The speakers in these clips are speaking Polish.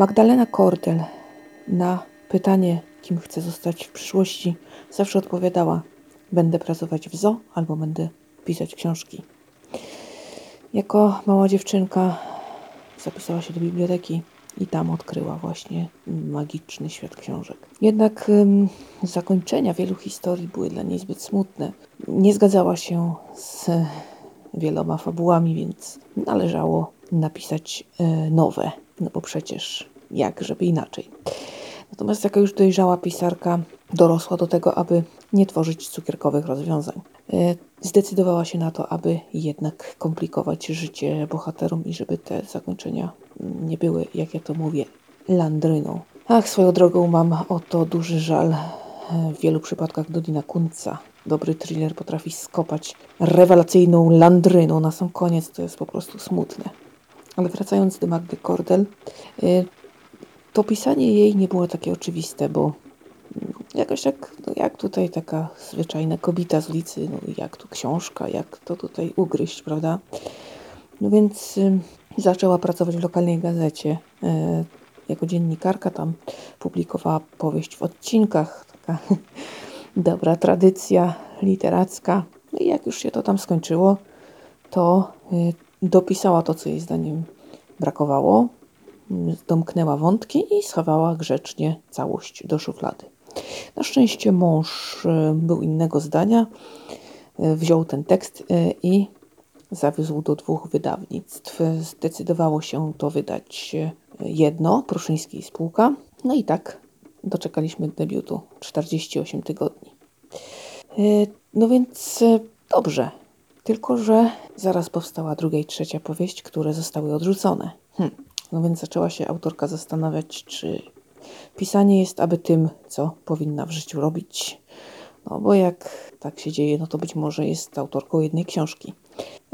Magdalena Kordel na pytanie, kim chce zostać w przyszłości, zawsze odpowiadała: Będę pracować w zoo albo będę pisać książki. Jako mała dziewczynka zapisała się do biblioteki i tam odkryła właśnie magiczny świat książek. Jednak zakończenia wielu historii były dla niej zbyt smutne. Nie zgadzała się z wieloma fabułami, więc należało napisać e, nowe, no bo przecież jak, żeby inaczej. Natomiast jako już dojrzała pisarka dorosła do tego, aby nie tworzyć cukierkowych rozwiązań. E, zdecydowała się na to, aby jednak komplikować życie bohaterom i żeby te zakończenia nie były, jak ja to mówię, landryną. Ach, swoją drogą mam o to duży żal. W wielu przypadkach do Dina Kunca dobry thriller potrafi skopać rewelacyjną landryną na sam koniec. To jest po prostu smutne. Ale wracając do Magdy Kordel, y, to pisanie jej nie było takie oczywiste, bo jakoś tak, no jak tutaj taka zwyczajna kobieta z ulicy, no jak tu książka, jak to tutaj ugryźć, prawda? No więc y, zaczęła pracować w lokalnej gazecie y, jako dziennikarka, tam publikowała powieść w odcinkach, taka dobra tradycja literacka. No i jak już się to tam skończyło, to y, dopisała to, co jej zdaniem brakowało, domknęła wątki i schowała grzecznie całość do szuflady. Na szczęście mąż e, był innego zdania, e, wziął ten tekst e, i zawiózł do dwóch wydawnictw. Zdecydowało się to wydać jedno, Pruszyński i spółka. No i tak doczekaliśmy debiutu 48 tygodni. No więc dobrze, tylko że zaraz powstała druga i trzecia powieść, które zostały odrzucone. Hm. No więc zaczęła się autorka zastanawiać, czy pisanie jest aby tym, co powinna w życiu robić. No bo jak tak się dzieje, no to być może jest autorką jednej książki.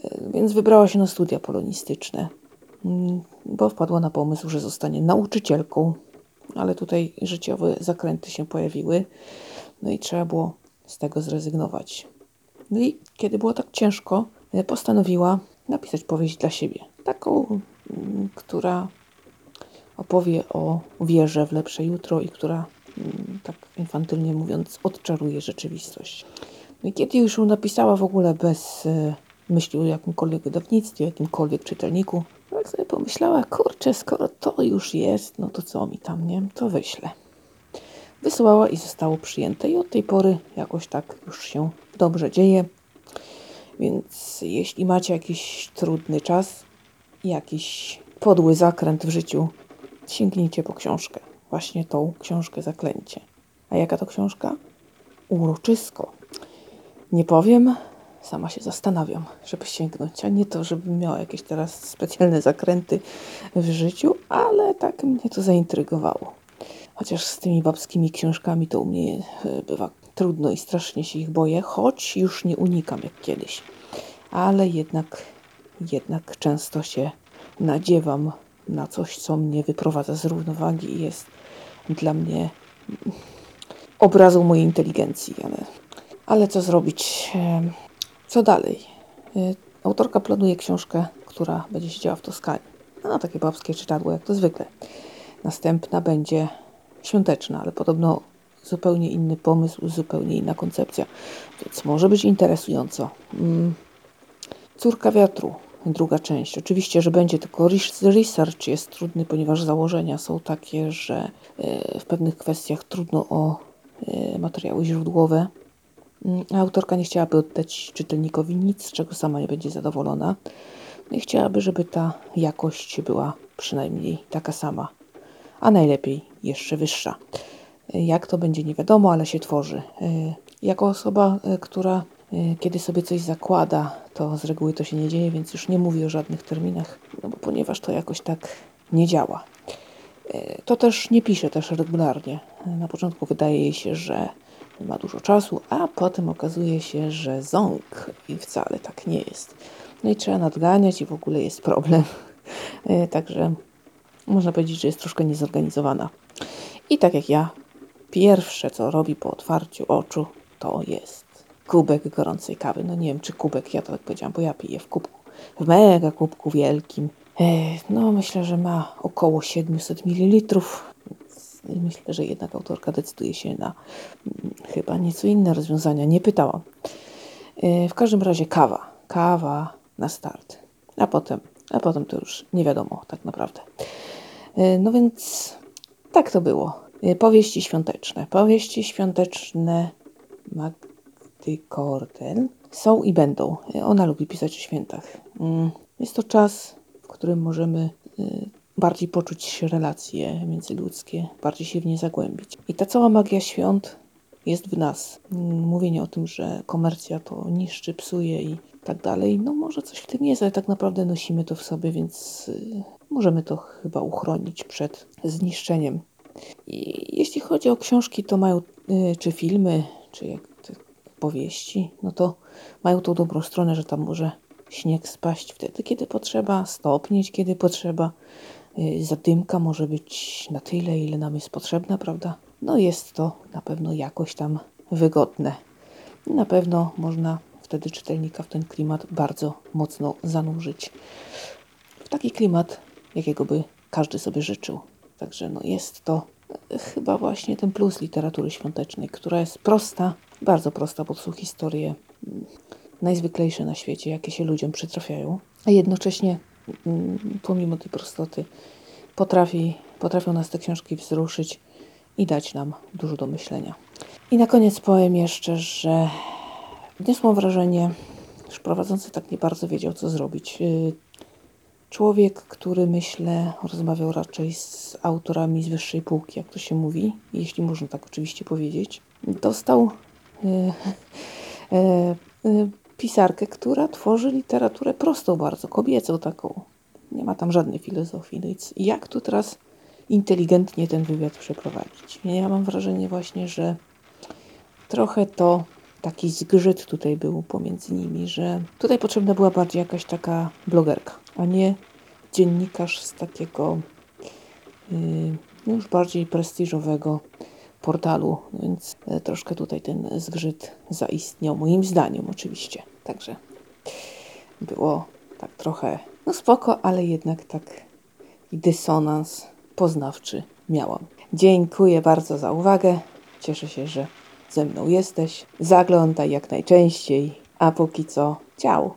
E, więc wybrała się na studia polonistyczne, mm, bo wpadła na pomysł, że zostanie nauczycielką, ale tutaj życiowe zakręty się pojawiły, no i trzeba było z tego zrezygnować. No i kiedy było tak ciężko, e, postanowiła napisać powieść dla siebie. Taką, która opowie o wierze w lepsze jutro i która, mm, tak infantylnie mówiąc, odczaruje rzeczywistość. No i kiedy już ją napisała w ogóle bez e, myśli o jakimkolwiek wydawnictwie, jakimkolwiek czytelniku, tak sobie pomyślała, kurczę, skoro to już jest, no to co mi tam, nie? To wyślę. Wysłała i zostało przyjęte i od tej pory jakoś tak już się dobrze dzieje. Więc jeśli macie jakiś trudny czas, jakiś podły zakręt w życiu, sięgnijcie po książkę. Właśnie tą książkę Zaklęcie. A jaka to książka? Uroczysko. Nie powiem, sama się zastanawiam, żeby sięgnąć, a nie to, żebym miała jakieś teraz specjalne zakręty w życiu, ale tak mnie to zaintrygowało. Chociaż z tymi babskimi książkami to u mnie e, bywa trudno i strasznie się ich boję, choć już nie unikam jak kiedyś. Ale jednak, jednak często się nadziewam na coś, co mnie wyprowadza z równowagi i jest dla mnie obrazą mojej inteligencji. Ale, ale co zrobić? Co dalej? E, autorka planuje książkę, która będzie się działa w Toskanii. No, takie babskie czytadło, jak to zwykle. Następna będzie świąteczna, ale podobno zupełnie inny pomysł, zupełnie inna koncepcja, więc może być interesująco. Mm. Córka wiatru druga część. Oczywiście, że będzie tylko research jest trudny, ponieważ założenia są takie, że e, w pewnych kwestiach trudno o e, materiały źródłowe. Mm, autorka nie chciałaby oddać czytelnikowi nic, z czego sama nie będzie zadowolona. No i chciałaby, żeby ta jakość była przynajmniej taka sama, a najlepiej jeszcze wyższa. E, jak to będzie nie wiadomo, ale się tworzy. Jako osoba, która kiedy sobie coś zakłada, to z reguły to się nie dzieje, więc już nie mówię o żadnych terminach, no bo ponieważ to jakoś tak nie działa. Y, to też nie pisze też regularnie. Na początku wydaje się, że ma dużo czasu, a potem okazuje się, że ząg i wcale tak nie jest. No i trzeba nadganiać i w ogóle jest problem. Y, także można powiedzieć, że jest troszkę niezorganizowana. I tak jak ja, pierwsze co robi po otwarciu oczu, to jest kubek gorącej kawy. No nie wiem, czy kubek, ja to tak powiedziałam, bo ja piję w kubku. W mega kubku wielkim. No, myślę, że ma około 700 ml. Myślę, że jednak autorka decyduje się na mm, chyba nieco inne rozwiązania. Nie pytałam. W każdym razie kawa. Kawa na start. A potem, a potem to już nie wiadomo tak naprawdę. No więc tak to było. Powieści świąteczne. Powieści świąteczne Kordel są i będą. Ona lubi pisać o świętach. Mm, Jest to czas, w którym możemy y, bardziej poczuć relacje międzyludzkie, bardziej się w nie zagłębić. I ta cała magia świąt jest w nas. Mm, Mówienie o tym, że komercja to niszczy, psuje i tak dalej, no może coś w tym jest, ale tak naprawdę nosimy to w sobie, więc y, możemy to chyba uchronić przed zniszczeniem. I jeśli chodzi o książki, to mają, y, czy filmy, czy jak te powieści, no to mają tą dobrą stronę, że tam może śnieg spaść wtedy, kiedy potrzeba, stopnieć, kiedy potrzeba. Y, Zadymka może być na tyle, ile nam jest potrzebna, prawda? No jest to na pewno jakoś tam wygodne. Na pewno można wtedy czytelnika w ten klimat bardzo mocno zanurzyć. W taki klimat, jakiego by każdy sobie życzył. Także no jest to e, chyba właśnie ten plus literatury świątecznej, która jest prosta, bardzo prosta, bo to są historie mm, najzwyklejsze na świecie, jakie się ludziom przytrafiają, a jednocześnie mm, pomimo tej prostoty potrafi, potrafią nas te książki wzruszyć i dać nam dużo do myślenia. I na koniec powiem jeszcze, że odniosłam wrażenie, że prowadzący tak nie bardzo wiedział, co zrobić. Yy, Człowiek, który myślę, rozmawiał raczej z autorami z wyższej półki, jak to się mówi, jeśli można tak oczywiście powiedzieć, dostał pisarkę, która tworzy literaturę prostą bardzo, kobiecą taką. Nie ma tam żadnej filozofii. No i c- jak tu teraz inteligentnie ten wywiad przeprowadzić? Ja mam wrażenie właśnie, że trochę to taki zgrzyt tutaj był pomiędzy nimi, że tutaj potrzebna była bardziej jakaś taka blogerka, a nie dziennikarz z takiego yy, już bardziej prestiżowego portalu, więc e, troszkę tutaj ten zgrzyt zaistniał, moim zdaniem oczywiście. Także było tak trochę, no spoko, ale jednak tak dysonans poznawczy miałam. Dziękuję bardzo za uwagę. Cieszę się, że ze mną jesteś. Zaglądaj jak najczęściej. A póki co, ciao.